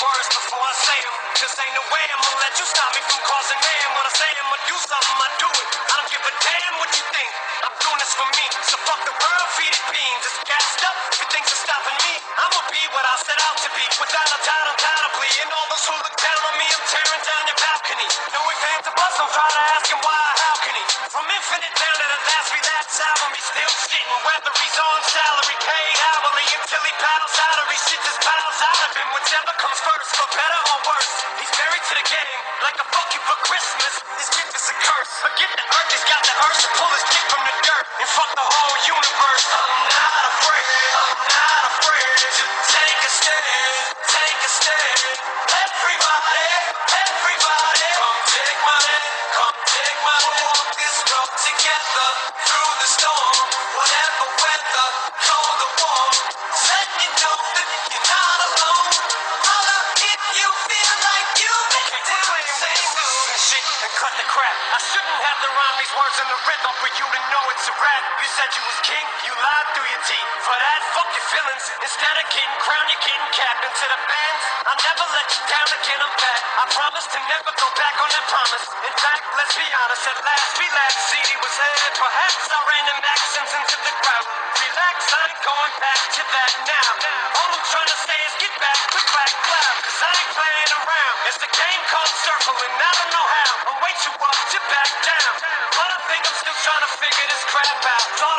Words before said you was king, you lied through your teeth. For that, fuck your feelings. Instead of king, crown your king, captain to the bands. I'll never let you down again, I'm back. I promise to never go back on that promise. In fact, let's be honest, at last we last CD was headed. Perhaps I ran the maxims into the crowd. Relax, I ain't going back to that now. All I'm trying to say is get back with Black Cloud, cause I ain't playing around. It's a game called circling, I don't know how. I'm way too up to back down. But I think I'm still trying to figure this crap out.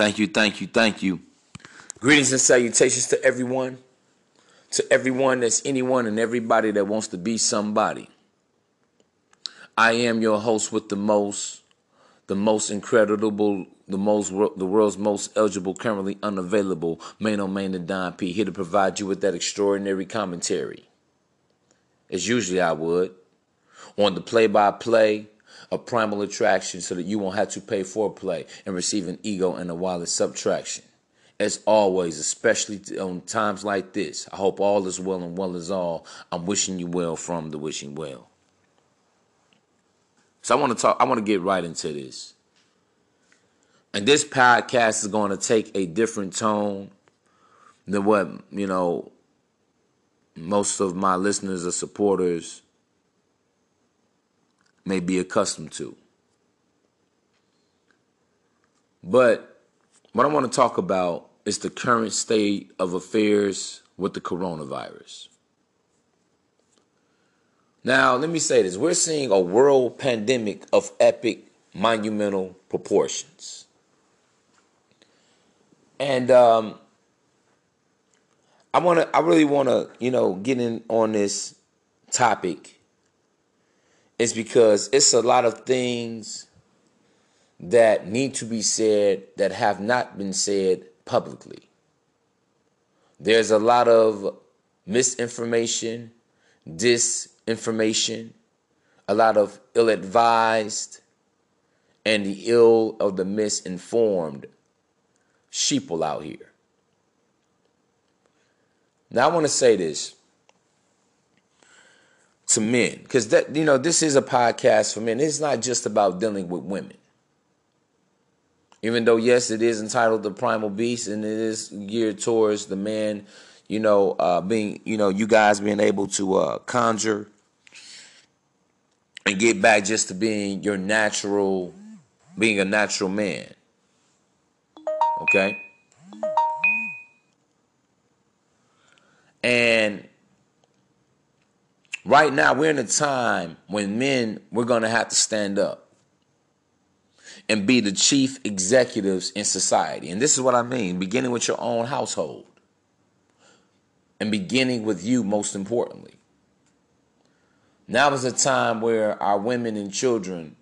Thank you, thank you, thank you. Greetings and salutations to everyone, to everyone that's anyone and everybody that wants to be somebody. I am your host with the most, the most incredible, the most, the world's most eligible, currently unavailable, main on main and Don P. Here to provide you with that extraordinary commentary, as usually I would, on the play by play, a primal attraction so that you won't have to pay foreplay and receive an ego and a wallet subtraction. As always, especially on times like this, I hope all is well and well is all. I'm wishing you well from the wishing well. So I want to talk, I want to get right into this. And this podcast is going to take a different tone than what, you know, most of my listeners or supporters may be accustomed to. But what I want to talk about is the current state of affairs with the coronavirus. Now, let me say this we're seeing a world pandemic of epic, monumental proportions. And um, I want to, I really want to, you know, get in on this topic. Is because it's a lot of things that need to be said that have not been said publicly. There's a lot of misinformation, disinformation, a lot of ill advised, and the ill of the misinformed sheeple out here. Now, I want to say this to men because that you know this is a podcast for men. It's not just about dealing with women. Even though, yes, it is entitled The Primal Beast and it is geared towards the man, you know, uh, being, you know, you guys being able to uh, conjure and get back just to being your natural, being a natural man. Okay? And right now, we're in a time when men, we're going to have to stand up and be the chief executives in society. And this is what I mean beginning with your own household, and beginning with you, most importantly. Now is a time where our women and children,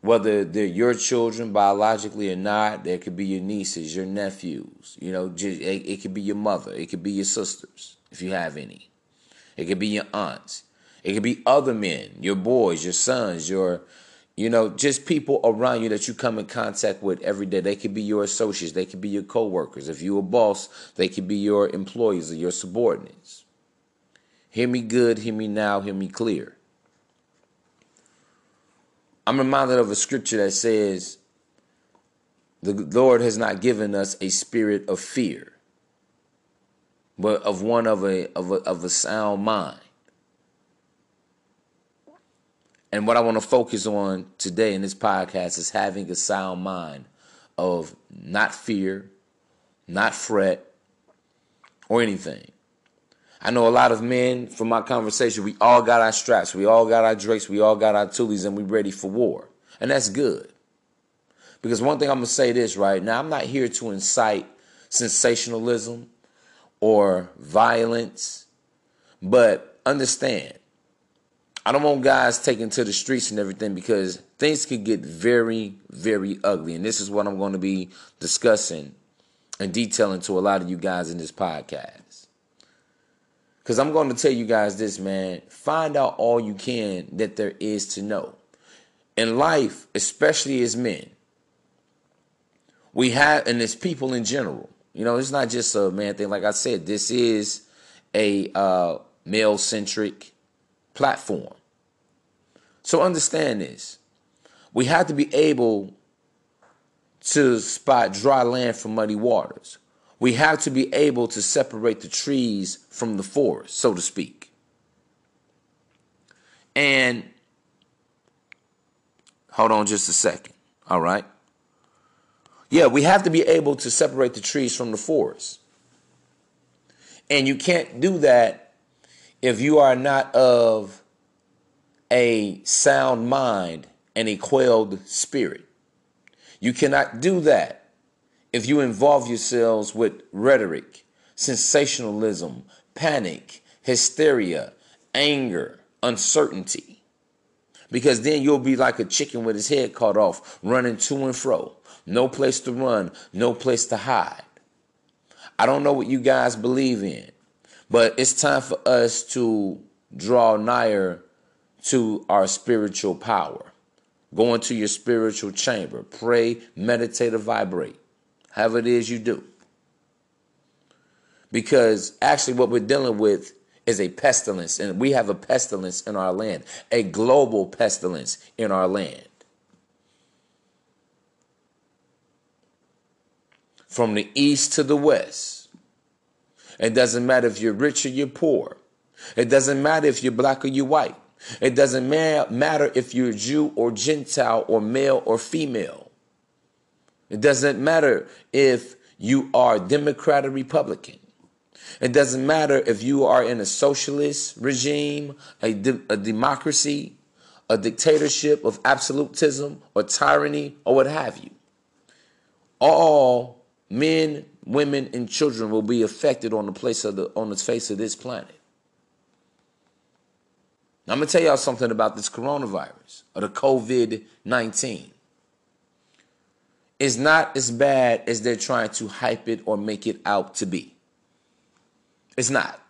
whether they're your children biologically or not, there could be your nieces, your nephews, you know, it could be your mother, it could be your sisters, if you have any. It could be your aunts. It could be other men, your boys, your sons, your you know, just people around you that you come in contact with every day. They could be your associates, they could be your coworkers. If you're a boss, they could be your employees or your subordinates. Hear me good, hear me now, hear me clear. I'm reminded of a scripture that says, The Lord has not given us a spirit of fear, but of one of a, of a, of a sound mind. And what I want to focus on today in this podcast is having a sound mind of not fear, not fret, or anything. I know a lot of men from my conversation, we all got our straps, we all got our drakes, we all got our toolies, and we're ready for war. And that's good. Because one thing I'm going to say this right now, I'm not here to incite sensationalism or violence, but understand I don't want guys taken to the streets and everything because things could get very, very ugly. And this is what I'm going to be discussing and detailing to a lot of you guys in this podcast. Because I'm going to tell you guys this, man. Find out all you can that there is to know. In life, especially as men, we have, and as people in general, you know, it's not just a man thing. Like I said, this is a uh, male centric platform. So understand this. We have to be able to spot dry land from muddy waters. We have to be able to separate the trees from the forest, so to speak. And hold on just a second. All right. Yeah, we have to be able to separate the trees from the forest. And you can't do that if you are not of a sound mind and a quelled spirit. You cannot do that if you involve yourselves with rhetoric, sensationalism, panic, hysteria, anger, uncertainty. Because then you'll be like a chicken with his head cut off, running to and fro. No place to run, no place to hide. I don't know what you guys believe in, but it's time for us to draw nigher to our spiritual power. Go into your spiritual chamber. Pray, meditate, or vibrate. However it is you do. Because actually, what we're dealing with is a pestilence, and we have a pestilence in our land, a global pestilence in our land. From the east to the west. It doesn't matter if you're rich or you're poor. It doesn't matter if you're black or you're white. It doesn't ma- matter if you're Jew or Gentile or male or female. It doesn't matter if you are Democrat or Republican. It doesn't matter if you are in a socialist regime, a, de- a democracy, a dictatorship of absolutism or tyranny or what have you. All men, women, and children will be affected on the place of the on the face of this planet. Now, I'm gonna tell y'all something about this coronavirus or the COVID 19. It's not as bad as they're trying to hype it or make it out to be. It's not.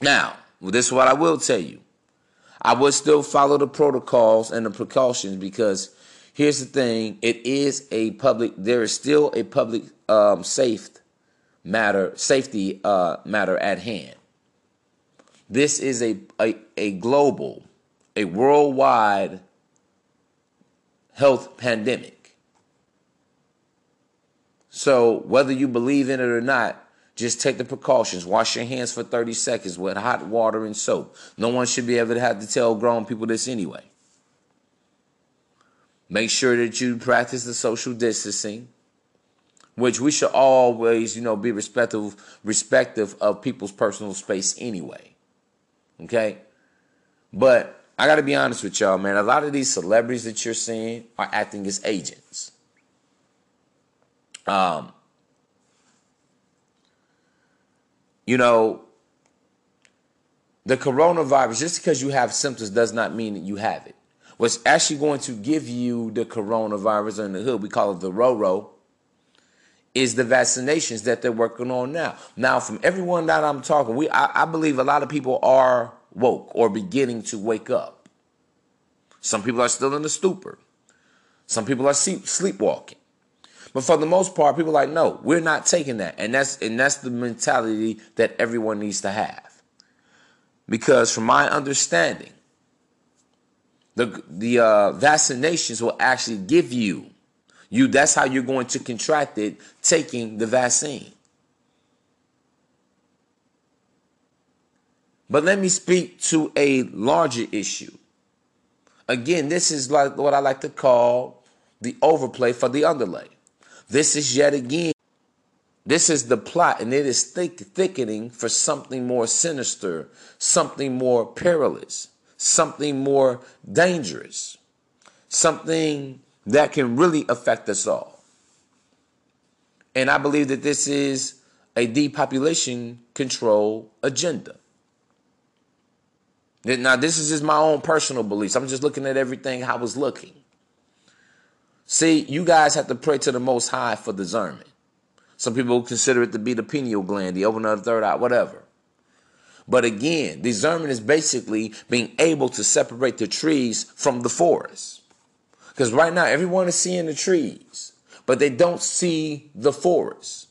Now, well, this is what I will tell you. I would still follow the protocols and the precautions because here's the thing: it is a public. There is still a public um, safe matter, safety uh, matter at hand. This is a, a a global, a worldwide health pandemic. So whether you believe in it or not, just take the precautions. Wash your hands for 30 seconds with hot water and soap. No one should be able to have to tell grown people this anyway. Make sure that you practice the social distancing, which we should always, you know, be respectful, respective of people's personal space anyway. Okay? But I got to be honest with y'all, man. A lot of these celebrities that you're seeing are acting as agents. Um, you know, the coronavirus, just because you have symptoms does not mean that you have it. What's actually going to give you the coronavirus in the hood, we call it the RORO, is the vaccinations that they're working on now. Now, from everyone that I'm talking, we I, I believe a lot of people are woke or beginning to wake up. Some people are still in the stupor. Some people are sleep, sleepwalking. But for the most part, people are like, no, we're not taking that. And that's and that's the mentality that everyone needs to have. Because from my understanding, the the uh, vaccinations will actually give you you that's how you're going to contract it taking the vaccine. But let me speak to a larger issue. Again, this is like what I like to call the overplay for the underlay. This is yet again, this is the plot, and it is thick, thickening for something more sinister, something more perilous, something more dangerous, something that can really affect us all. And I believe that this is a depopulation control agenda. Now, this is just my own personal beliefs. I'm just looking at everything I was looking. See, you guys have to pray to the Most High for discernment. Some people consider it to be the pineal gland, the open of the third eye, whatever. But again, discernment is basically being able to separate the trees from the forest. Because right now, everyone is seeing the trees, but they don't see the forest.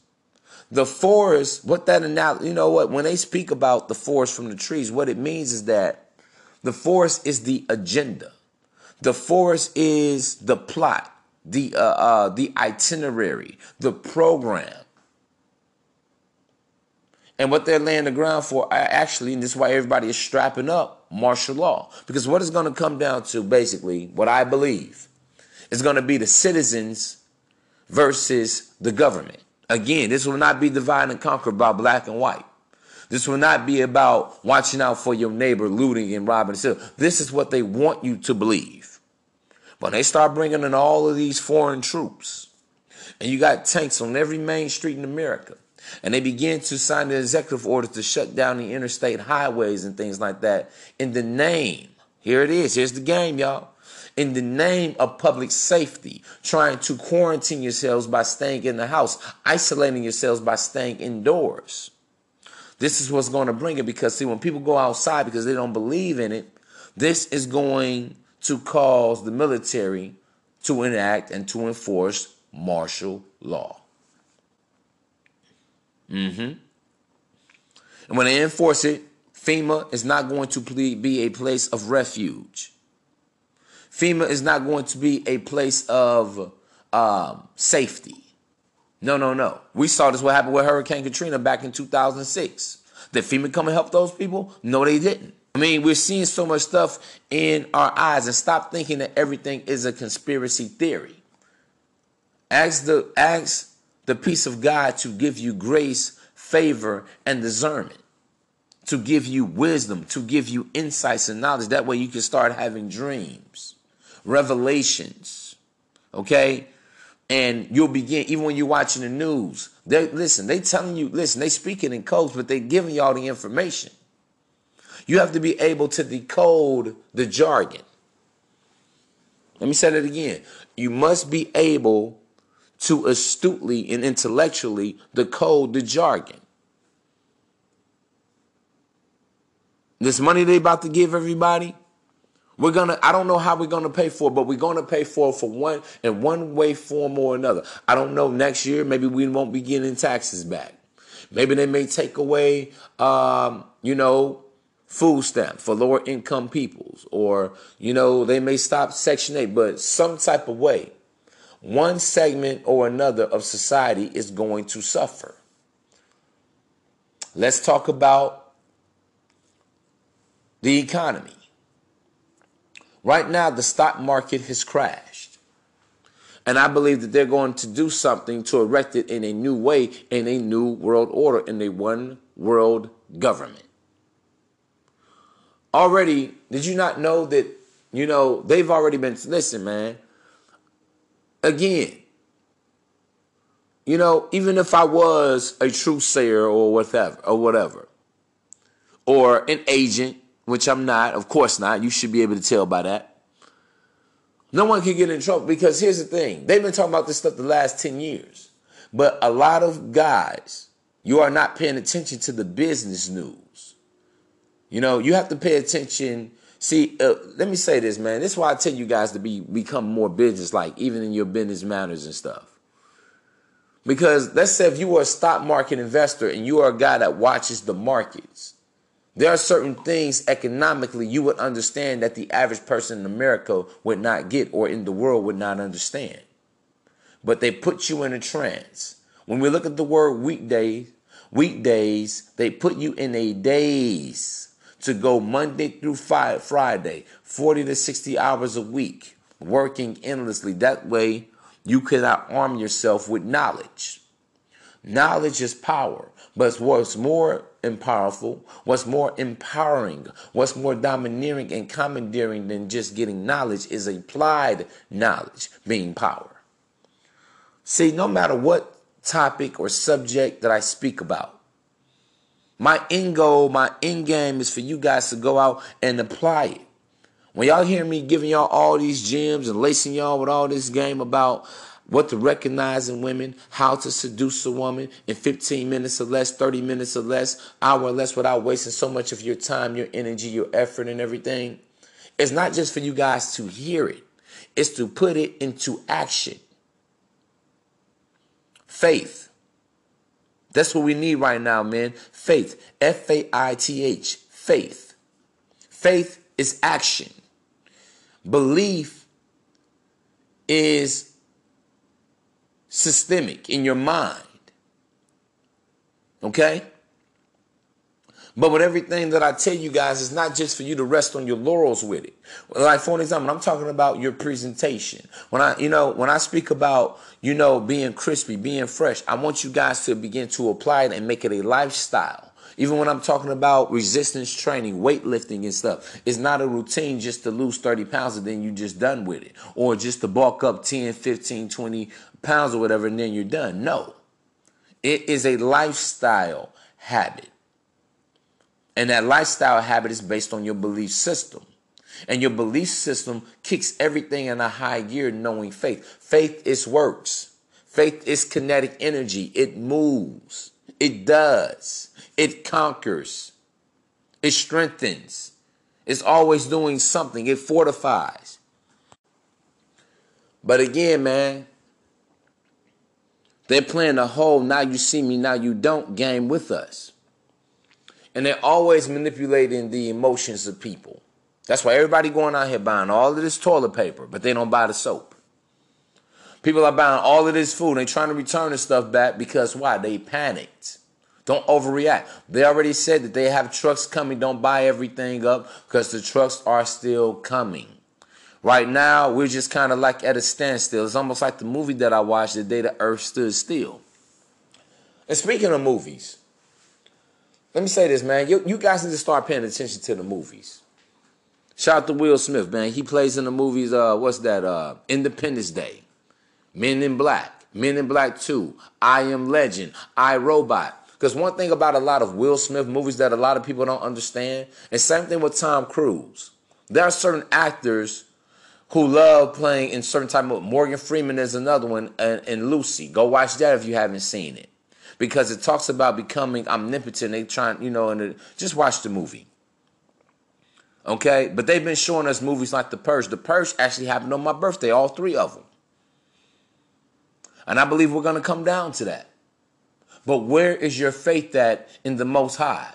The forest, what that analogy, you know what, when they speak about the forest from the trees, what it means is that the forest is the agenda. The forest is the plot the uh, uh, the itinerary, the program. And what they're laying the ground for, actually, and this is why everybody is strapping up martial law. Because what it's going to come down to, basically, what I believe, is going to be the citizens versus the government. Again, this will not be divided and conquered by black and white. This will not be about watching out for your neighbor, looting and robbing. This is what they want you to believe. When they start bringing in all of these foreign troops, and you got tanks on every main street in America, and they begin to sign the executive order to shut down the interstate highways and things like that in the name. Here it is. Here's the game, y'all. In the name of public safety, trying to quarantine yourselves by staying in the house, isolating yourselves by staying indoors. This is what's going to bring it because, see, when people go outside because they don't believe in it, this is going to cause the military to enact and to enforce martial law. Mm-hmm. And when they enforce it, FEMA is not going to be a place of refuge. FEMA is not going to be a place of um, safety. No, no, no. We saw this what happened with Hurricane Katrina back in 2006. Did FEMA come and help those people? No, they didn't. I mean, we're seeing so much stuff in our eyes and stop thinking that everything is a conspiracy theory. Ask the ask the peace of God to give you grace, favor, and discernment. To give you wisdom, to give you insights and knowledge. That way you can start having dreams, revelations. Okay? And you'll begin, even when you're watching the news, they listen, they telling you, listen, they speaking in codes, but they giving y'all the information. You have to be able to decode the jargon. Let me say that again. You must be able to astutely and intellectually decode the jargon. This money they about to give everybody, we're gonna. I don't know how we're gonna pay for it, but we're gonna pay for it for one in one way, form, or another. I don't know. Next year, maybe we won't be getting taxes back. Maybe they may take away, um, you know, food stamp for lower income peoples, or you know, they may stop Section Eight, but some type of way one segment or another of society is going to suffer. Let's talk about the economy. Right now, the stock market has crashed. And I believe that they're going to do something to erect it in a new way, in a new world order, in a one world government. Already, did you not know that, you know, they've already been, listen, man, again, you know, even if I was a true sayer or whatever, or whatever, or an agent, which I'm not, of course not, you should be able to tell by that. No one can get in trouble because here's the thing they've been talking about this stuff the last 10 years. But a lot of guys, you are not paying attention to the business news. You know, you have to pay attention See, uh, let me say this, man. This is why I tell you guys to be become more business like, even in your business manners and stuff. Because let's say if you are a stock market investor and you are a guy that watches the markets, there are certain things economically you would understand that the average person in America would not get or in the world would not understand. But they put you in a trance. When we look at the word weekday, weekdays, they put you in a daze to go Monday through Friday, 40 to 60 hours a week, working endlessly. That way, you cannot arm yourself with knowledge. Knowledge is power, but what's more powerful, what's more empowering, what's more domineering and commandeering than just getting knowledge is applied knowledge being power. See, no matter what topic or subject that I speak about, my end goal, my end game is for you guys to go out and apply it. When y'all hear me giving y'all all these gems and lacing y'all with all this game about what to recognize in women, how to seduce a woman in 15 minutes or less, 30 minutes or less, hour or less without wasting so much of your time, your energy, your effort, and everything. It's not just for you guys to hear it, it's to put it into action. Faith. That's what we need right now, man. Faith. F A I T H. Faith. Faith is action. Belief is systemic in your mind. Okay? But with everything that I tell you guys, it's not just for you to rest on your laurels with it. Like for an example, I'm talking about your presentation. When I, you know, when I speak about, you know, being crispy, being fresh, I want you guys to begin to apply it and make it a lifestyle. Even when I'm talking about resistance training, weightlifting and stuff, it's not a routine just to lose 30 pounds and then you're just done with it. Or just to bulk up 10, 15, 20 pounds or whatever and then you're done. No. It is a lifestyle habit. And that lifestyle habit is based on your belief system. And your belief system kicks everything in a high gear knowing faith. Faith is works. Faith is kinetic energy. It moves. It does. It conquers. It strengthens. It's always doing something. It fortifies. But again, man, they're playing the whole now you see me, now you don't game with us. And they're always manipulating the emotions of people. That's why everybody going out here buying all of this toilet paper, but they don't buy the soap. People are buying all of this food. They're trying to return the stuff back because why? They panicked. Don't overreact. They already said that they have trucks coming. Don't buy everything up because the trucks are still coming. Right now, we're just kind of like at a standstill. It's almost like the movie that I watched the day the earth stood still. And speaking of movies, let me say this, man. You, you guys need to start paying attention to the movies. Shout out to Will Smith, man. He plays in the movies, uh, what's that? Uh, Independence Day, Men in Black, Men in Black 2, I Am Legend, I Robot. Because one thing about a lot of Will Smith movies that a lot of people don't understand, and same thing with Tom Cruise. There are certain actors who love playing in certain type of Morgan Freeman is another one, and, and Lucy. Go watch that if you haven't seen it, because it talks about becoming omnipotent. They trying, you know, and just watch the movie. Okay, but they've been showing us movies like The Purge. The Purge actually happened on my birthday, all three of them, and I believe we're going to come down to that. But where is your faith that in the Most High?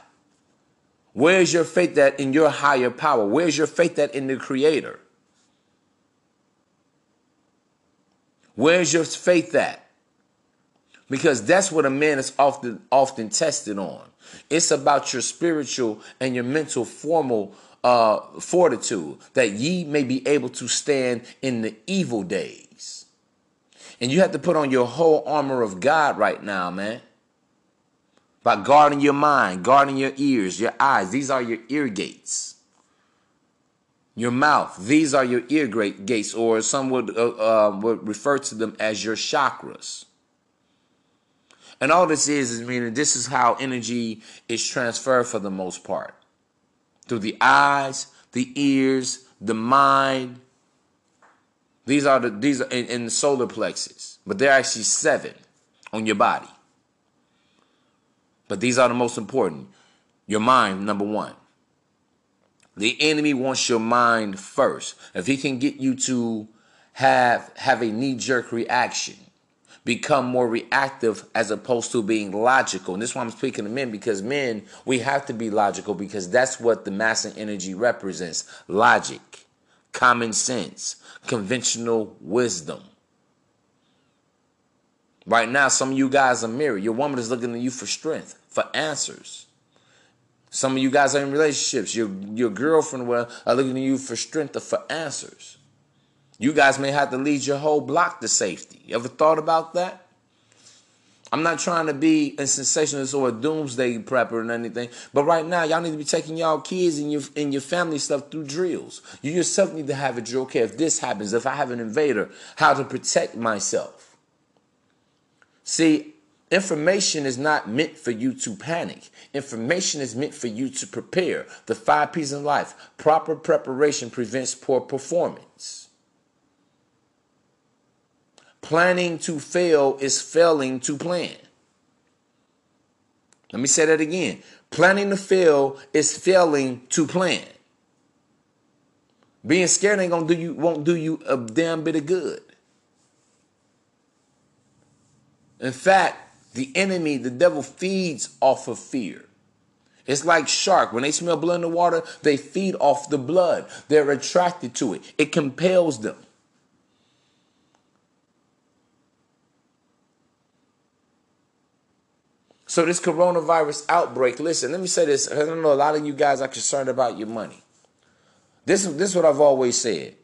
Where is your faith that in your higher power? Where's your faith that in the Creator? Where's your faith at? Because that's what a man is often often tested on. It's about your spiritual and your mental formal uh, fortitude that ye may be able to stand in the evil days. And you have to put on your whole armor of God right now, man by guarding your mind, guarding your ears, your eyes. These are your ear gates. Your mouth. These are your ear gates, or some would uh, uh, would refer to them as your chakras. And all this is is meaning this is how energy is transferred for the most part through the eyes, the ears, the mind. These are the these are in, in the solar plexus, but they're actually seven on your body. But these are the most important. Your mind, number one. The enemy wants your mind first. If he can get you to have have a knee-jerk reaction, become more reactive as opposed to being logical. And this is why I'm speaking to men because men, we have to be logical because that's what the masculine energy represents. Logic, common sense, conventional wisdom. Right now, some of you guys are married. Your woman is looking to you for strength, for answers. Some of you guys are in relationships. Your your girlfriend will are looking to you for strength or for answers. You guys may have to lead your whole block to safety. You ever thought about that? I'm not trying to be a sensationalist or a doomsday prepper or anything, but right now y'all need to be taking y'all kids and your and your family stuff through drills. You yourself need to have a drill. Okay, if this happens, if I have an invader, how to protect myself. See, information is not meant for you to panic. Information is meant for you to prepare. The five P's in life. Proper preparation prevents poor performance. Planning to fail is failing to plan. Let me say that again. Planning to fail is failing to plan. Being scared ain't gonna do you won't do you a damn bit of good. In fact, the enemy, the devil feeds off of fear. It's like shark. When they smell blood in the water, they feed off the blood. They're attracted to it. It compels them. So this coronavirus outbreak, listen, let me say this. I don't know a lot of you guys are concerned about your money. This, this is what I've always said.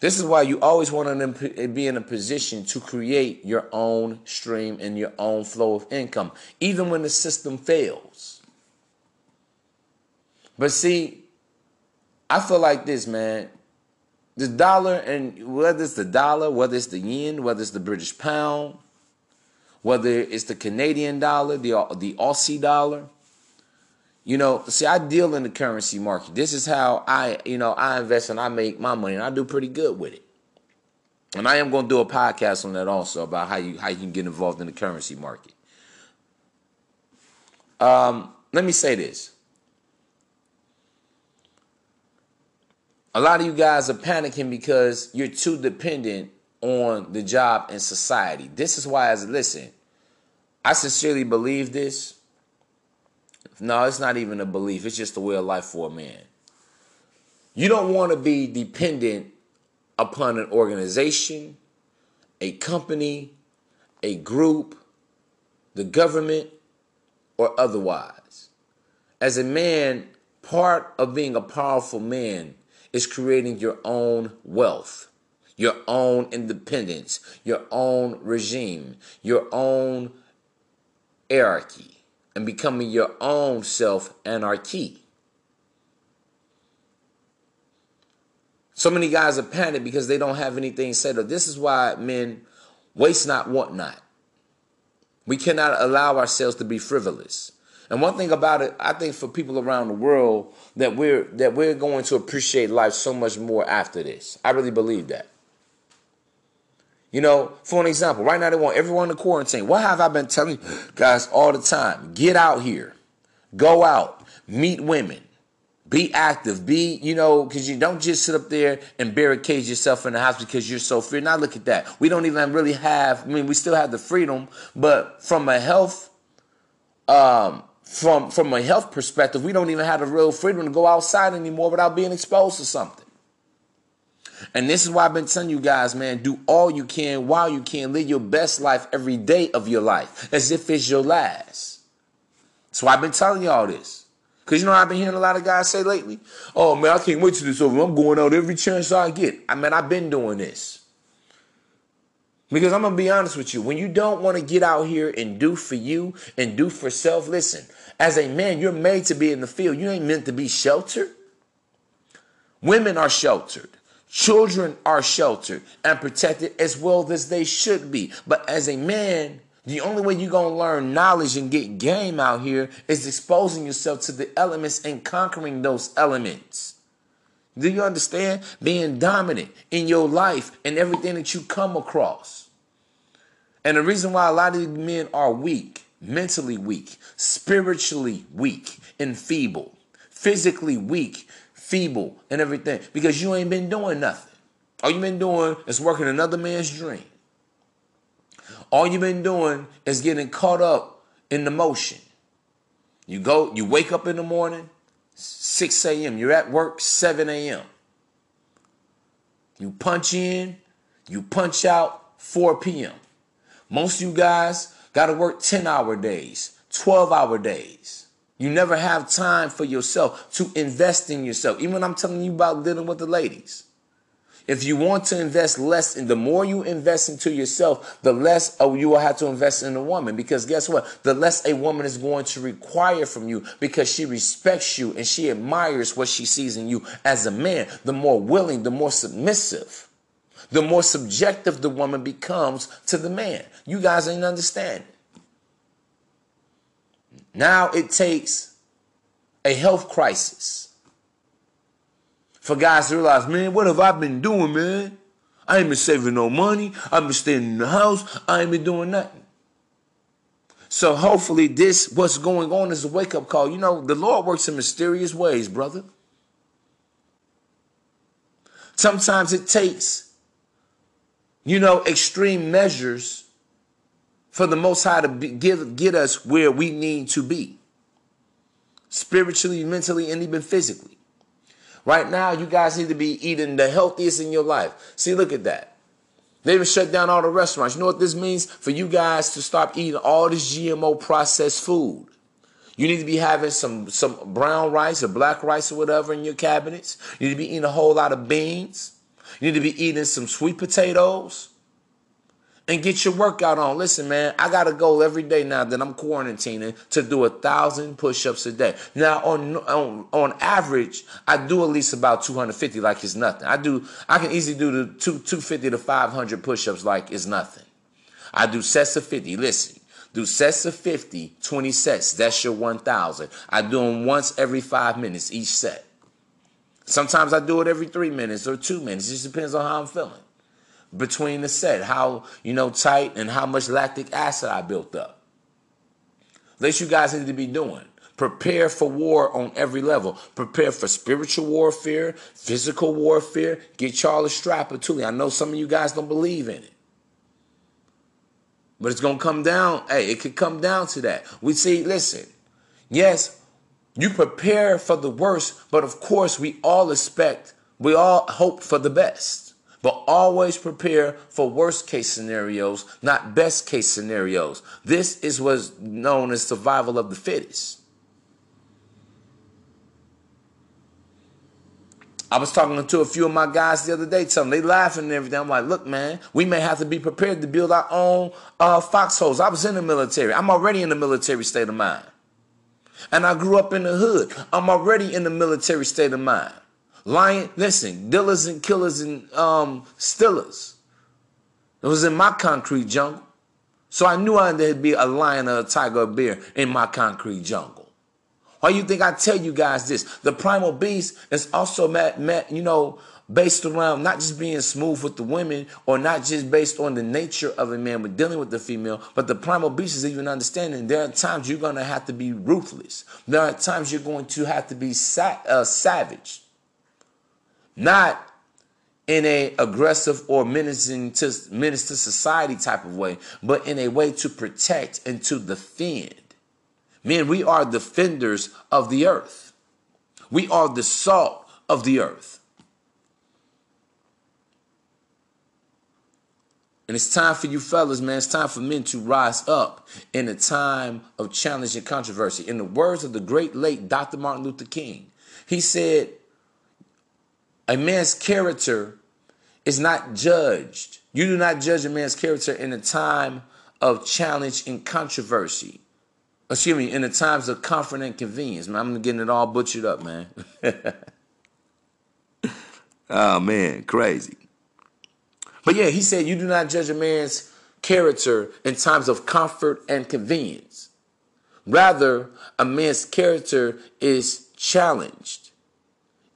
This is why you always want to be in a position to create your own stream and your own flow of income, even when the system fails. But see, I feel like this, man. The dollar, and whether it's the dollar, whether it's the yen, whether it's the British pound, whether it's the Canadian dollar, the, the Aussie dollar, you know, see, I deal in the currency market. This is how I, you know, I invest and I make my money, and I do pretty good with it. And I am going to do a podcast on that also about how you how you can get involved in the currency market. Um, let me say this. A lot of you guys are panicking because you're too dependent on the job and society. This is why, as listen, I sincerely believe this no, it's not even a belief. It's just a way of life for a man. You don't want to be dependent upon an organization, a company, a group, the government, or otherwise. As a man, part of being a powerful man is creating your own wealth, your own independence, your own regime, your own hierarchy, and becoming your own self anarchy. So many guys are panicked because they don't have anything settled. This is why men waste not, want not. We cannot allow ourselves to be frivolous. And one thing about it, I think for people around the world that we're that we're going to appreciate life so much more after this. I really believe that. You know, for an example, right now they want everyone to quarantine. What have I been telling you guys all the time? Get out here, go out, meet women, be active, be, you know, because you don't just sit up there and barricade yourself in the house because you're so feared. Now look at that. We don't even really have, I mean, we still have the freedom, but from a health, um, from from a health perspective, we don't even have the real freedom to go outside anymore without being exposed to something. And this is why I've been telling you guys, man, do all you can while you can. Live your best life every day of your life as if it's your last. So I've been telling y'all this. Because you know, I've been hearing a lot of guys say lately, oh man, I can't wait till this over. I'm going out every chance I get. I mean, I've been doing this. Because I'm going to be honest with you. When you don't want to get out here and do for you and do for self, listen, as a man, you're made to be in the field. You ain't meant to be sheltered. Women are sheltered. Children are sheltered and protected as well as they should be. But as a man, the only way you're going to learn knowledge and get game out here is exposing yourself to the elements and conquering those elements. Do you understand? Being dominant in your life and everything that you come across. And the reason why a lot of men are weak, mentally weak, spiritually weak and feeble, physically weak, feeble, and everything, because you ain't been doing nothing. All you've been doing is working another man's dream. All you've been doing is getting caught up in the motion. You go, you wake up in the morning, 6 a.m. You're at work 7 a.m. You punch in, you punch out 4 p.m. Most of you guys got to work 10 hour days, 12 hour days. You never have time for yourself to invest in yourself. Even when I'm telling you about dealing with the ladies. If you want to invest less, in the more you invest into yourself, the less oh, you will have to invest in a woman. Because guess what? The less a woman is going to require from you because she respects you and she admires what she sees in you as a man. The more willing, the more submissive the more subjective the woman becomes to the man. You guys ain't understand. Now it takes a health crisis for guys to realize, man, what have I been doing, man? I ain't been saving no money. I've been staying in the house. I ain't been doing nothing. So hopefully this, what's going on is a wake up call. You know, the Lord works in mysterious ways, brother. Sometimes it takes you know, extreme measures for the Most High to be, give, get us where we need to be spiritually, mentally, and even physically. Right now, you guys need to be eating the healthiest in your life. See, look at that. They even shut down all the restaurants. You know what this means? For you guys to stop eating all this GMO processed food. You need to be having some, some brown rice or black rice or whatever in your cabinets. You need to be eating a whole lot of beans. You need to be eating some sweet potatoes and get your workout on. Listen, man, I got a goal every day now that I'm quarantining to do a thousand push-ups a day. Now, on on on average, I do at least about 250 like it's nothing. I do I can easily do the two 250 to 500 push-ups like it's nothing. I do sets of 50. Listen, do sets of 50, 20 sets. That's your 1,000. I do them once every five minutes each set. Sometimes I do it every three minutes or two minutes. It just depends on how I'm feeling. Between the set, how you know tight and how much lactic acid I built up. That's you guys need to be doing. Prepare for war on every level. Prepare for spiritual warfare, physical warfare. Get y'all a strap or two. I know some of you guys don't believe in it. But it's to come down. Hey, it could come down to that. We see, listen, yes, you prepare for the worst, but of course, we all expect, we all hope for the best. Always prepare for worst case scenarios, not best case scenarios. This is what's known as survival of the fittest. I was talking to a few of my guys the other day, telling them they laughing and everything. I'm like, look, man, we may have to be prepared to build our own uh, foxholes. I was in the military. I'm already in the military state of mind. And I grew up in the hood. I'm already in the military state of mind. Lion, listen, dealers and killers and um, stillers. It was in my concrete jungle. So I knew I there'd be a lion or a tiger or a bear in my concrete jungle. Why you think I tell you guys this? The primal beast is also met, met, you know, based around not just being smooth with the women or not just based on the nature of a man with dealing with the female, but the primal beast is even understanding there are times you're going to have to be ruthless. There are times you're going to have to be sa- uh, savage. Not in a aggressive or menacing to to society type of way, but in a way to protect and to defend. Man, we are defenders of the earth. We are the salt of the earth. And it's time for you fellas, man. It's time for men to rise up in a time of challenge and controversy. In the words of the great late Dr. Martin Luther King, he said, A man's character is not judged. You do not judge a man's character in a time of challenge and controversy excuse me, in the times of comfort and convenience. Man, I'm getting it all butchered up, man. oh man, crazy. But yeah, he said you do not judge a man's character in times of comfort and convenience. Rather, a man's character is challenged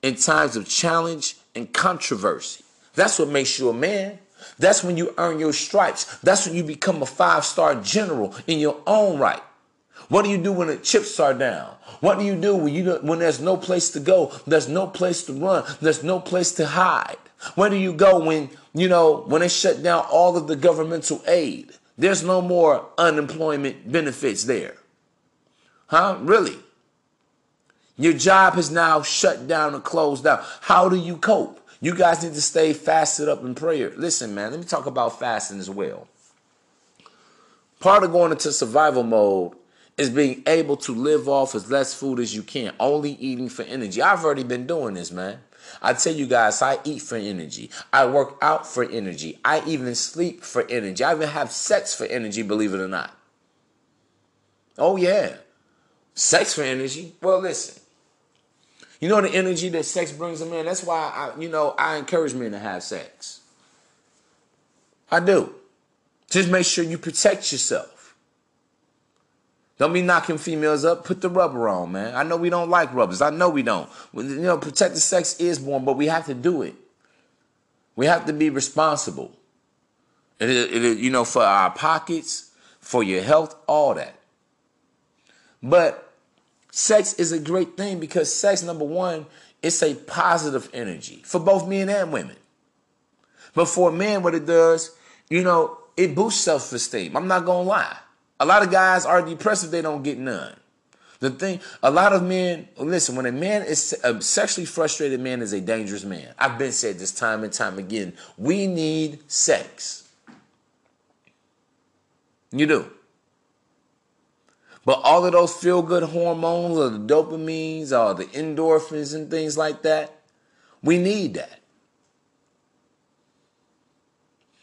in times of challenge and controversy. That's what makes you a man. That's when you earn your stripes. That's when you become a five star general in your own right. What do you do when the chips are down? What do you do when you when there's no place to go? There's no place to run. There's no place to hide. Where do you go when you know when they shut down all of the governmental aid? There's no more unemployment benefits there. Huh? Really? Your job has now shut down and closed down. How do you cope? You guys need to stay fasted up in prayer. Listen, man, let me talk about fasting as well. Part of going into survival mode is being able to live off as less food as you can, only eating for energy. I've already been doing this, man. I tell you guys, I eat for energy. I work out for energy. I even sleep for energy. I even have sex for energy, believe it or not. Oh, yeah. Sex for energy? Well, listen. You know the energy that sex brings a man? That's why I, you know, I encourage men to have sex. I do. Just make sure you protect yourself. Don't be knocking females up. Put the rubber on, man. I know we don't like rubbers. I know we don't. You know, protected sex is born, but we have to do it. We have to be responsible. It, it, you know, for our pockets, for your health, all that. But sex is a great thing because sex, number one, it's a positive energy for both men and women. But for a man, what it does, you know, it boosts self esteem. I'm not to lie. A lot of guys are depressed if they don't get none. The thing, a lot of men, listen, when a man is a sexually frustrated man is a dangerous man. I've been said this time and time again. We need sex. You do. But all of those feel good hormones or the dopamines or the endorphins and things like that, we need that.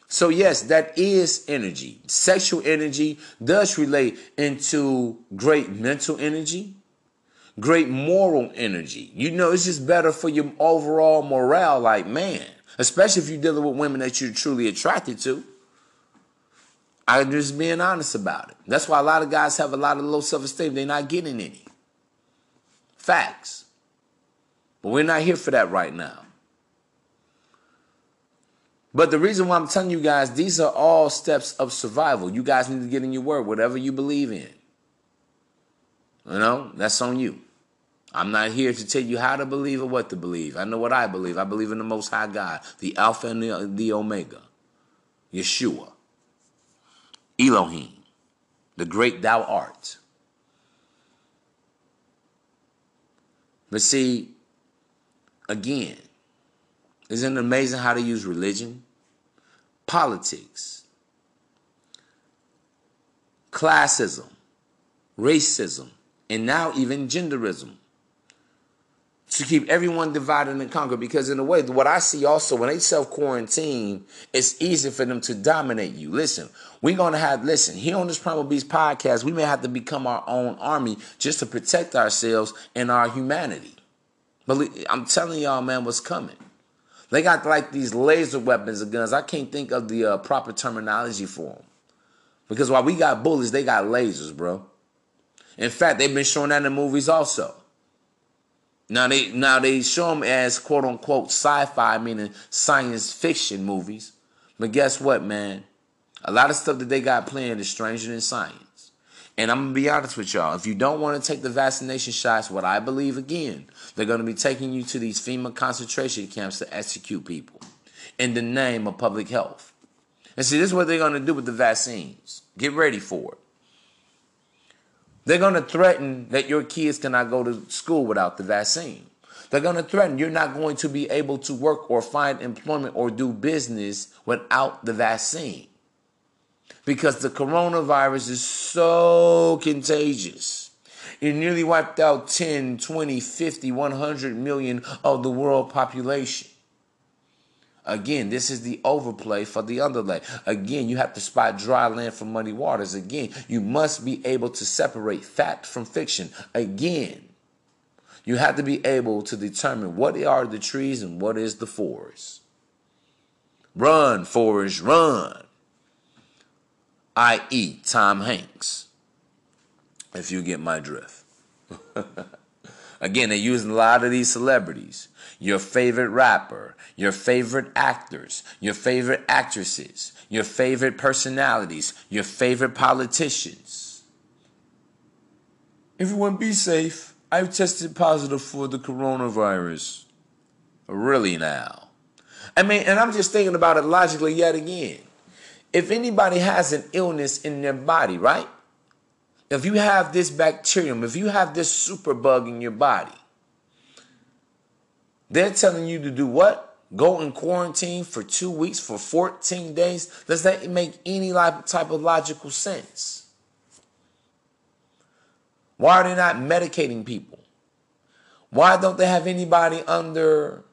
So, yes, that is energy. Sexual energy does relate into great mental energy, great moral energy. You know, it's just better for your overall morale, like, man, especially if you're dealing with women that you're truly attracted to. I'm just being honest about it. That's why a lot of guys have a lot of low self esteem. They're not getting any. Facts. But we're not here for that right now. But the reason why I'm telling you guys, these are all steps of survival. You guys need to get in your word, whatever you believe in. You know, that's on you. I'm not here to tell you how to believe or what to believe. I know what I believe. I believe in the Most High God, the Alpha and the, the Omega, Yeshua, Elohim, the great thou art. But see, again, Isn't it amazing how they use religion, politics, classism, racism, and now even genderism to keep everyone divided and conquered. Because in a way, what I see also when they self quarantine, it's easy for them to dominate you. Listen, we're gonna have listen here on this Primal Beast podcast. We may have to become our own army just to protect ourselves and our humanity. But I'm telling y'all, man, what's coming. They got like these laser weapons and guns. I can't think of the uh, proper terminology for them. Because while we got bullets, they got lasers, bro. In fact, they've been showing that in movies also. Now they now they show them as quote unquote sci-fi, meaning science fiction movies. But guess what, man? A lot of stuff that they got planned is stranger than science. And I'm gonna be honest with y'all. If you don't want to take the vaccination shots, what I believe again, they're gonna be taking you to these FEMA concentration camps to execute people in the name of public health. And see, this is what they're gonna do with the vaccines. Get ready for it. They're going to threaten that your kids cannot go to school without the vaccine. They're going to threaten you're not going to be able to work or find employment or do business without the vaccine. Because the coronavirus is so contagious. It nearly wiped out 10, 20, 50, 100 million of the world population. Again, this is the overplay for the underlay. Again, you have to spot dry land from muddy waters. Again, you must be able to separate fact from fiction. Again, you have to be able to determine what are the trees and what is the forest. Run, forest, run. I.e., Tom Hanks, if you get my drift. Again, they're using a lot of these celebrities. Your favorite rapper, your favorite actors, your favorite actresses, your favorite personalities, your favorite politicians. Everyone be safe. I've tested positive for the coronavirus. Really now. I mean, and I'm just thinking about it logically yet again. If anybody has an illness in their body, right? If you have this bacterium, if you have this superbug in your body, they're telling you to do what? Go in quarantine for two weeks, for 14 days? Does that make any type of logical sense? Why are they not medicating people? Why don't they have anybody under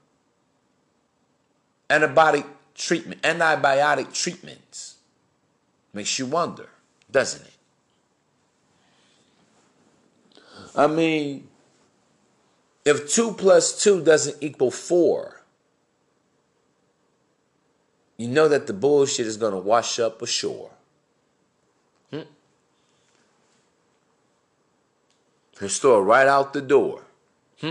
antibiotic treatment, antibiotic treatments? Makes you wonder, doesn't it? I mean, if 2 plus 2 doesn't equal 4, you know that the bullshit is going to wash up ashore. Hmm? Restore right out the door. Hmm?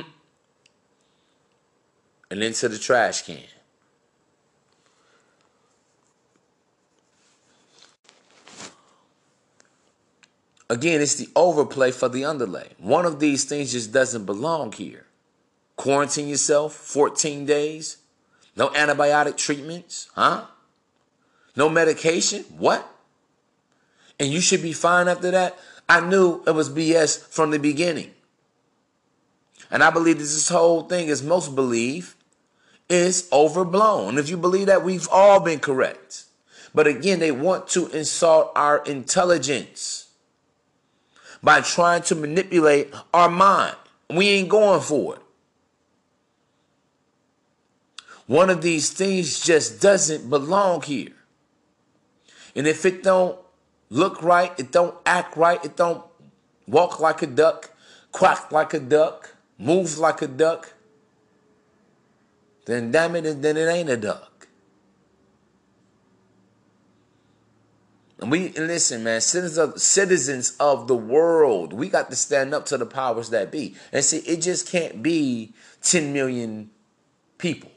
And into the trash can. Again, it's the overplay for the underlay. One of these things just doesn't belong here. Quarantine yourself 14 days. No antibiotic treatments, huh? No medication? What? And you should be fine after that? I knew it was BS from the beginning. And I believe this whole thing, as most believe, is overblown. If you believe that, we've all been correct. But again, they want to insult our intelligence by trying to manipulate our mind. We ain't going for it. One of these things just doesn't belong here. And if it don't look right, it don't act right, it don't walk like a duck, quack like a duck, move like a duck, then damn it, then it ain't a duck. And we listen, man, citizens of, citizens of the world, we got to stand up to the powers that be. And see, it just can't be 10 million people.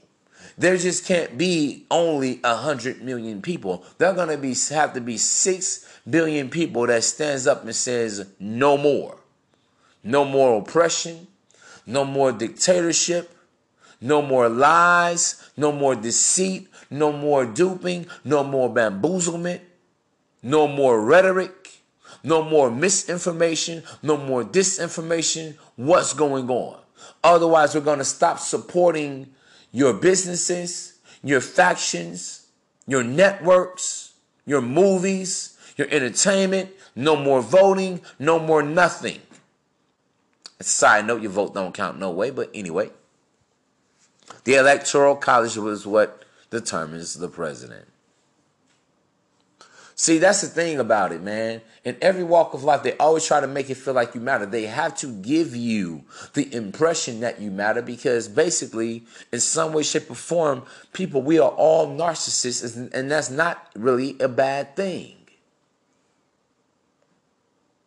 There just can't be only 100 million people. There're going to be have to be 6 billion people that stands up and says no more. No more oppression, no more dictatorship, no more lies, no more deceit, no more duping, no more bamboozlement no more rhetoric, no more misinformation, no more disinformation. What's going on? Otherwise, we're going to stop supporting your businesses, your factions, your networks, your movies, your entertainment, no more voting, no more nothing. Side note, your vote don't count no way, but anyway. The electoral college was what determines the president. See, that's the thing about it, man. In every walk of life, they always try to make it feel like you matter. They have to give you the impression that you matter because basically, in some way, shape, or form, people, we are all narcissists, and that's not really a bad thing.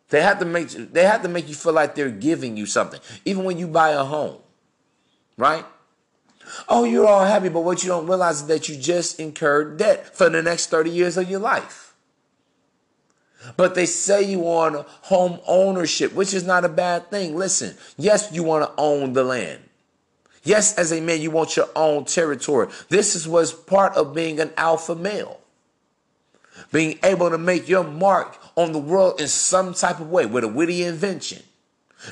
They have to make they have to make you feel like they're giving you something. Even when you buy a home. Right? Oh, you're all happy, but what you don't realize is that you just incurred debt for the next 30 years of your life. But they say you want home ownership, which is not a bad thing. Listen, yes, you want to own the land. Yes, as a man, you want your own territory. This is what's part of being an alpha male. Being able to make your mark on the world in some type of way with a witty invention.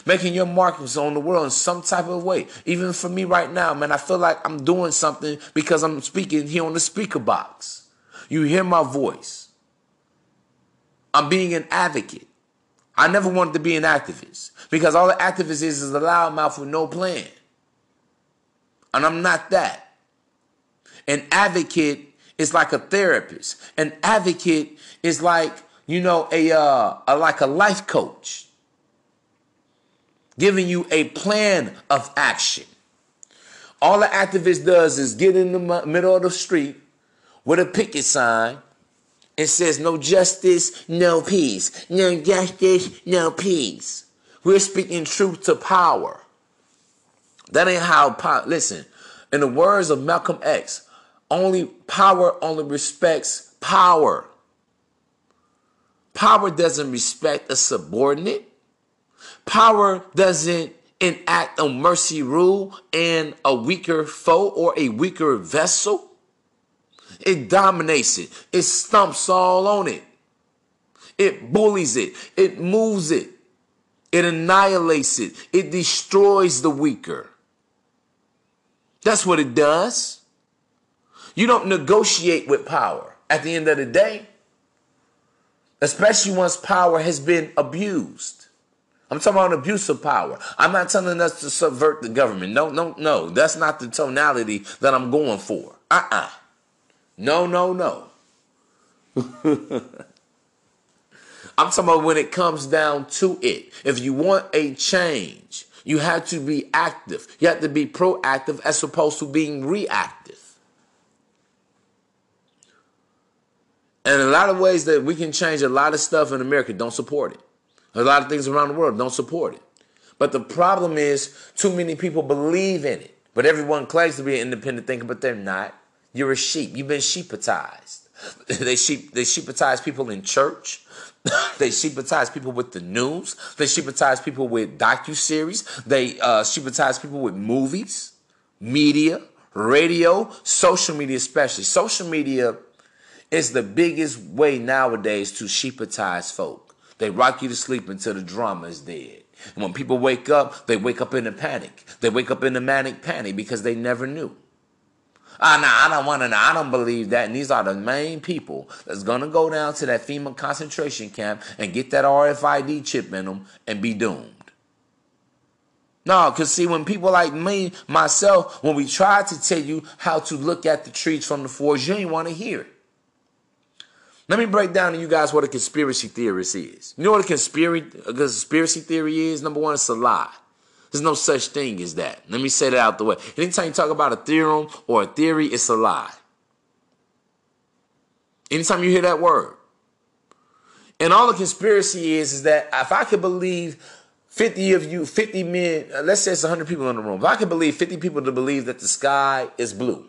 Making your markings on the world in some type of way. Even for me right now, man, I feel like I'm doing something because I'm speaking here on the speaker box. You hear my voice. I'm being an advocate. I never wanted to be an activist because all the activist is is a loudmouth with no plan. And I'm not that. An advocate is like a therapist. An advocate is like, you know, a, uh, a like a life coach giving you a plan of action. All the activist does is get in the middle of the street with a picket sign and says no justice, no peace. No justice, no peace. We're speaking truth to power. That ain't how power. Listen, in the words of Malcolm X, only power only respects power. Power doesn't respect a subordinate. Power doesn't enact a mercy rule in a weaker foe or a weaker vessel. It dominates it. It stumps all on it. It bullies it. It moves it. It annihilates it. It destroys the weaker. That's what it does. You don't negotiate with power at the end of the day, especially once power has been abused. I'm talking about abuse of power. I'm not telling us to subvert the government. No, no, no. That's not the tonality that I'm going for. Uh uh-uh. uh no, no, no. I'm talking about when it comes down to it. If you want a change, you have to be active. You have to be proactive as opposed to being reactive. And a lot of ways that we can change a lot of stuff in America don't support it. A lot of things around the world don't support it. But the problem is too many people believe in it. But everyone claims to be an independent thinker, but they're not. You're a sheep. You've been sheepatized. they sheep they sheepatize people in church. they sheepatize people with the news. They sheepatize people with docu series. They uh, sheepatize people with movies, media, radio, social media, especially social media is the biggest way nowadays to sheepatize folk. They rock you to sleep until the drama is dead. And when people wake up, they wake up in a panic. They wake up in a manic panic because they never knew. Ah, nah, I don't want to. I don't believe that. And these are the main people that's going to go down to that FEMA concentration camp and get that RFID chip in them and be doomed. No, because see, when people like me, myself, when we try to tell you how to look at the trees from the forest, you ain't want to hear it. Let me break down to you guys what a conspiracy theorist is. You know what a conspiracy, a conspiracy theory is? Number one, it's a lie. There's no such thing as that. Let me say that out the way. Anytime you talk about a theorem or a theory, it's a lie. Anytime you hear that word. And all the conspiracy is, is that if I could believe 50 of you, 50 men, uh, let's say it's 100 people in the room. If I could believe 50 people to believe that the sky is blue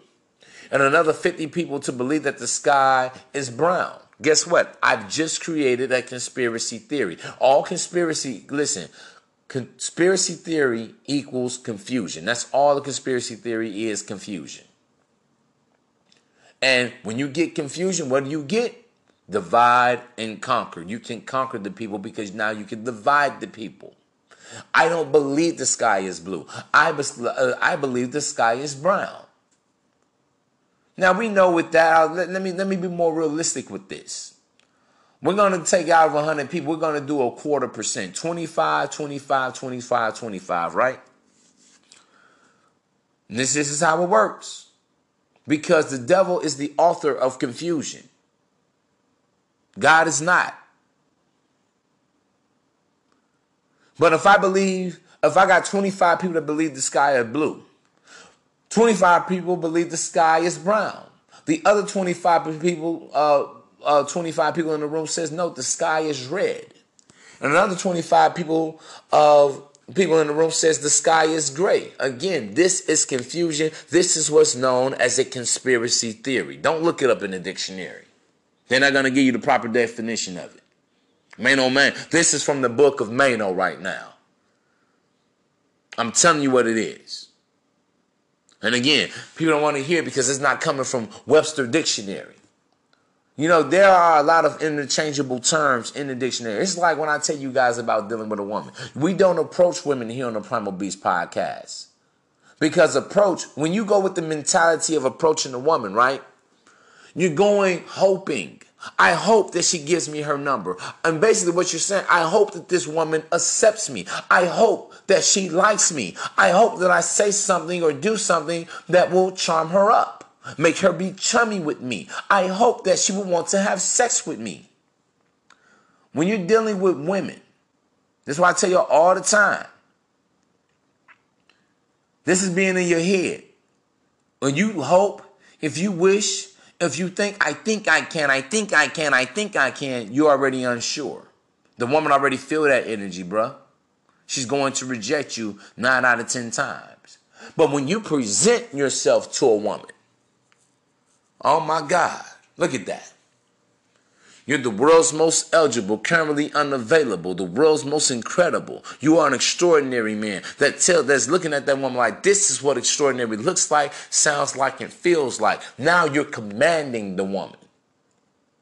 and another 50 people to believe that the sky is brown, guess what? I've just created a conspiracy theory. All conspiracy, listen, Conspiracy theory equals confusion. That's all the conspiracy theory is confusion. And when you get confusion, what do you get? Divide and conquer. You can conquer the people because now you can divide the people. I don't believe the sky is blue. I, uh, I believe the sky is brown. Now we know with that, let, let me let me be more realistic with this. We're going to take out of 100 people, we're going to do a quarter percent 25, 25, 25, 25, right? And this, this is how it works. Because the devil is the author of confusion, God is not. But if I believe, if I got 25 people that believe the sky is blue, 25 people believe the sky is brown. The other 25 people, uh, uh, 25 people in the room says, no, the sky is red. And another 25 people of people in the room says the sky is gray. Again, this is confusion. This is what's known as a conspiracy theory. Don't look it up in the dictionary. They're not going to give you the proper definition of it. Man, oh man, this is from the book of Mano right now. I'm telling you what it is. And again, people don't want to hear because it's not coming from Webster Dictionary. You know, there are a lot of interchangeable terms in the dictionary. It's like when I tell you guys about dealing with a woman. We don't approach women here on the Primal Beast podcast. Because approach, when you go with the mentality of approaching a woman, right? You're going hoping. I hope that she gives me her number. And basically, what you're saying, I hope that this woman accepts me. I hope that she likes me. I hope that I say something or do something that will charm her up make her be chummy with me. I hope that she would want to have sex with me. When you're dealing with women, this is why I tell you all the time. This is being in your head. When you hope, if you wish, if you think, I think I can, I think I can, I think I can, you're already unsure. The woman already feel that energy, bruh. She's going to reject you nine out of ten times. But when you present yourself to a woman, Oh my God. Look at that. You're the world's most eligible, currently unavailable, the world's most incredible. You are an extraordinary man that tell that's looking at that woman like this is what extraordinary looks like, sounds like, and feels like. Now you're commanding the woman.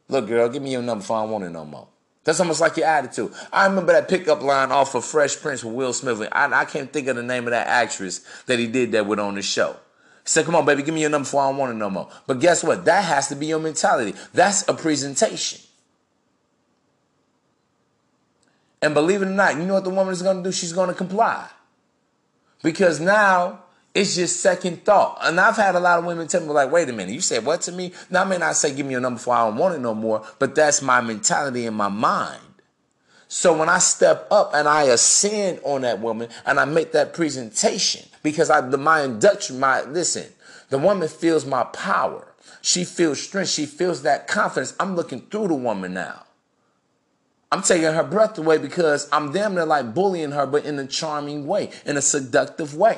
Look, girl, give me your number if I don't want it no more. That's almost like your attitude. I remember that pickup line off of Fresh Prince with Will Smith. I, I can't think of the name of that actress that he did that with on the show. Said, come on, baby, give me your number before I don't want it no more. But guess what? That has to be your mentality. That's a presentation. And believe it or not, you know what the woman is going to do? She's going to comply. Because now it's just second thought. And I've had a lot of women tell me, like, wait a minute, you said what to me? Now, I may not say give me your number before I don't want it no more, but that's my mentality in my mind. So when I step up and I ascend on that woman and I make that presentation, because I the my induction, my listen, the woman feels my power. She feels strength. She feels that confidence. I'm looking through the woman now. I'm taking her breath away because I'm damn near like bullying her, but in a charming way, in a seductive way.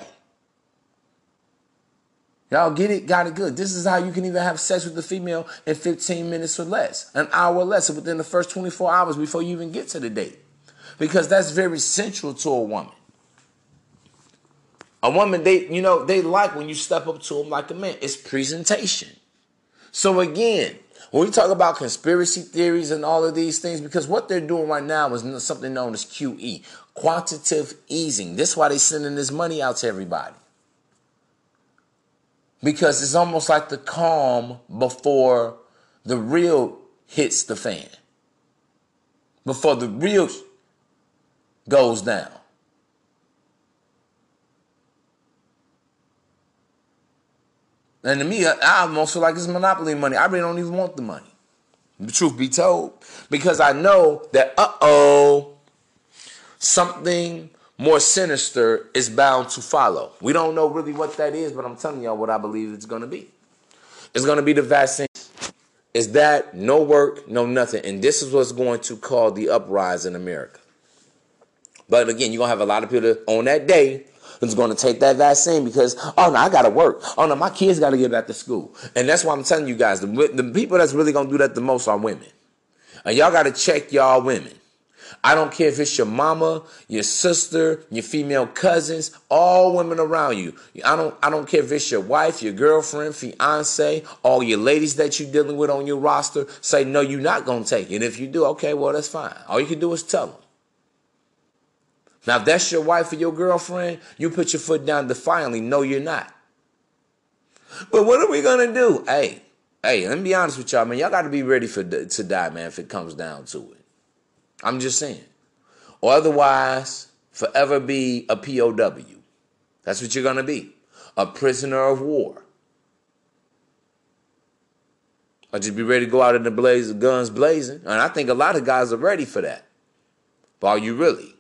Y'all get it? Got it good. This is how you can even have sex with the female in 15 minutes or less, an hour or less, within the first 24 hours before you even get to the date. Because that's very central to a woman. A woman, they, you know, they like when you step up to them like a man. It's presentation. So again, when we talk about conspiracy theories and all of these things, because what they're doing right now is something known as QE, quantitative easing. This is why they're sending this money out to everybody because it's almost like the calm before the real hits the fan, before the real goes down. And to me, I almost feel like it's monopoly money. I really don't even want the money. The truth be told, because I know that uh oh, something more sinister is bound to follow. We don't know really what that is, but I'm telling y'all what I believe it's going to be. It's going to be the vaccine. Is that no work, no nothing. And this is what's going to cause the uprise in America. But again, you're going to have a lot of people on that day who's going to take that vaccine because, oh, no, I got to work. Oh, no, my kids got to get back to school. And that's why I'm telling you guys, the, the people that's really going to do that the most are women. And y'all got to check y'all women. I don't care if it's your mama, your sister, your female cousins, all women around you. I don't I don't care if it's your wife, your girlfriend, fiance, all your ladies that you're dealing with on your roster. Say no, you're not gonna take it. And If you do, okay, well that's fine. All you can do is tell them. Now, if that's your wife or your girlfriend, you put your foot down defiantly. No, you're not. But what are we gonna do? Hey, hey, let me be honest with y'all, man. Y'all got to be ready for to die, man. If it comes down to it, I'm just saying. Or otherwise, forever be a POW. That's what you're gonna be, a prisoner of war. Or just be ready to go out in the blaze, of guns blazing. And I think a lot of guys are ready for that. But are you really?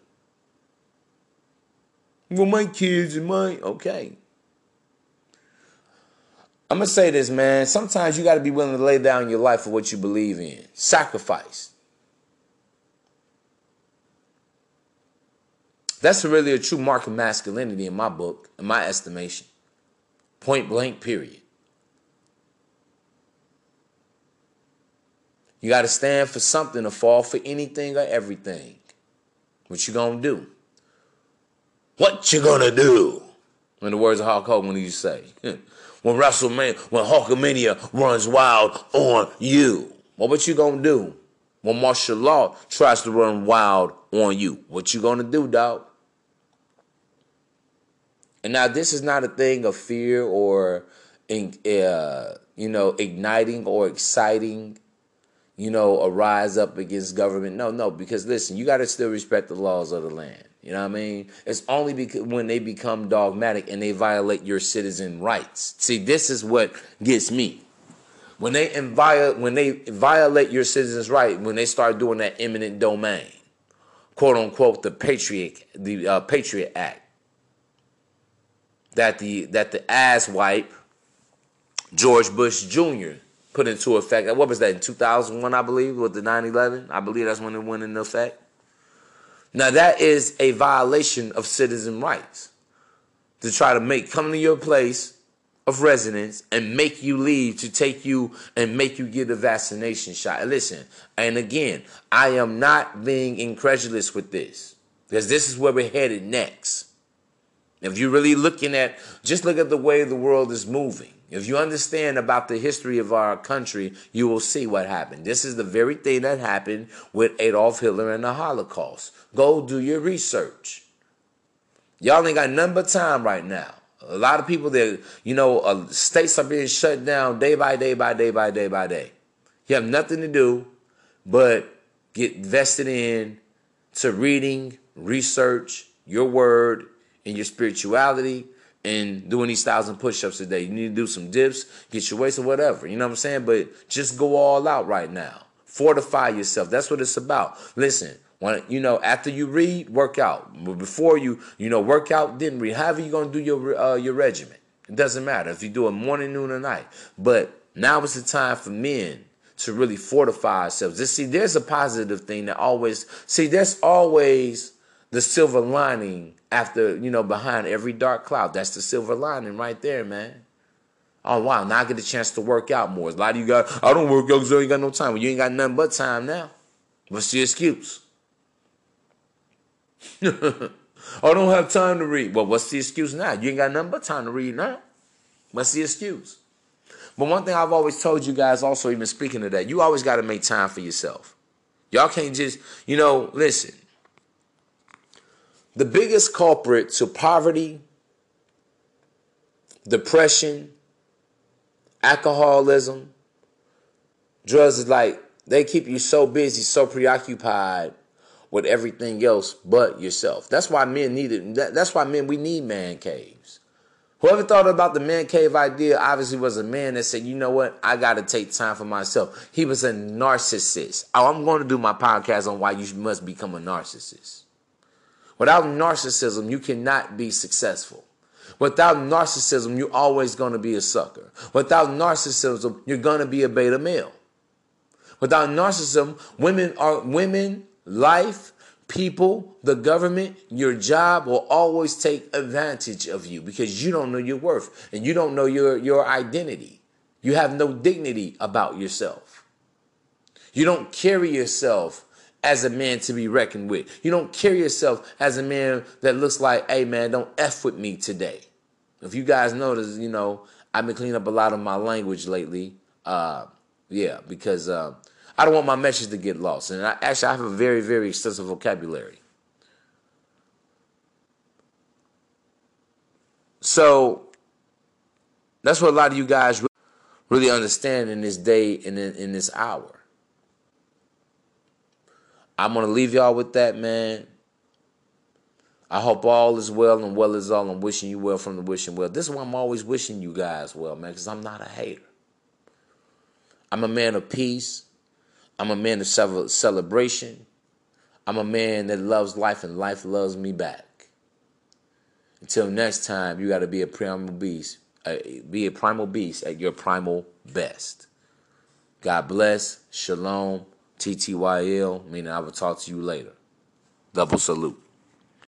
Well, my kids and my okay. I'm gonna say this, man. Sometimes you got to be willing to lay down your life for what you believe in. Sacrifice. That's really a true mark of masculinity in my book, in my estimation. Point blank, period. You got to stand for something to fall for anything or everything. What you gonna do? What you gonna do? In the words of Hulk Hogan, when you say, when WrestleMania, when Hulkamania runs wild on you, well, what you gonna do? When martial law tries to run wild on you, what you gonna do, dog? And now this is not a thing of fear or, uh, you know, igniting or exciting you know, a rise up against government. No, no, because listen, you got to still respect the laws of the land. You know what I mean? It's only because when they become dogmatic and they violate your citizen rights. See, this is what gets me. When they invia- when they violate your citizens' right, when they start doing that eminent domain, quote unquote, the Patriot the uh, Patriot Act, that the that the ass wipe George Bush Jr put into effect. What was that in 2001? I believe with the 9/11. I believe that's when it went into effect. Now that is a violation of citizen rights to try to make come to your place of residence and make you leave to take you and make you get a vaccination shot. Listen, and again, I am not being incredulous with this because this is where we're headed next. If you're really looking at, just look at the way the world is moving. If you understand about the history of our country, you will see what happened. This is the very thing that happened with Adolf Hitler and the Holocaust. Go do your research. Y'all ain't got but time right now. A lot of people that, you know, uh, states are being shut down day by day by day by day by day. You have nothing to do but get vested in to reading, research, your word, and your spirituality, and doing these thousand push-ups a day. You need to do some dips, get your waist or whatever. You know what I'm saying? But just go all out right now. Fortify yourself. That's what it's about. Listen, when you know after you read, work out. Before you, you know, work out, then read. However you gonna do your uh, your regimen. It doesn't matter if you do it morning, noon, or night. But now is the time for men to really fortify ourselves. Just see, there's a positive thing that always see. There's always the silver lining after, you know, behind every dark cloud. That's the silver lining right there, man. Oh wow, now I get a chance to work out more. A lot of you guys, I don't work out because I ain't got no time. Well, you ain't got nothing but time now. What's the excuse? I don't have time to read. Well, what's the excuse now? You ain't got nothing but time to read now. What's the excuse? But one thing I've always told you guys, also even speaking of that, you always got to make time for yourself. Y'all can't just, you know, listen. The biggest culprit to poverty, depression, alcoholism, drugs is like they keep you so busy, so preoccupied with everything else but yourself. That's why men need it. That's why men we need man caves. Whoever thought about the man cave idea obviously was a man that said, you know what, I got to take time for myself. He was a narcissist. Oh, I'm going to do my podcast on why you must become a narcissist. Without narcissism, you cannot be successful. Without narcissism, you're always going to be a sucker. Without narcissism, you're going to be a beta male. Without narcissism, women are women, life, people, the government, your job will always take advantage of you because you don't know your worth and you don't know your, your identity. You have no dignity about yourself. You don't carry yourself as a man to be reckoned with. You don't carry yourself as a man that looks like, hey man, don't F with me today. If you guys notice, you know, I've been cleaning up a lot of my language lately. Uh, yeah, because uh, I don't want my message to get lost. And I, actually, I have a very, very extensive vocabulary. So That's what a lot of you guys really understand in this day and in, in this hour. I'm to leave y'all with that, man. I hope all is well and well is all. I'm wishing you well from the wishing well. This is why I'm always wishing you guys well, man, because I'm not a hater. I'm a man of peace. I'm a man of celebration. I'm a man that loves life and life loves me back. Until next time, you got to be a primal beast. Uh, be a primal beast at your primal best. God bless. Shalom. TTYL. Meaning I will talk to you later. Double salute.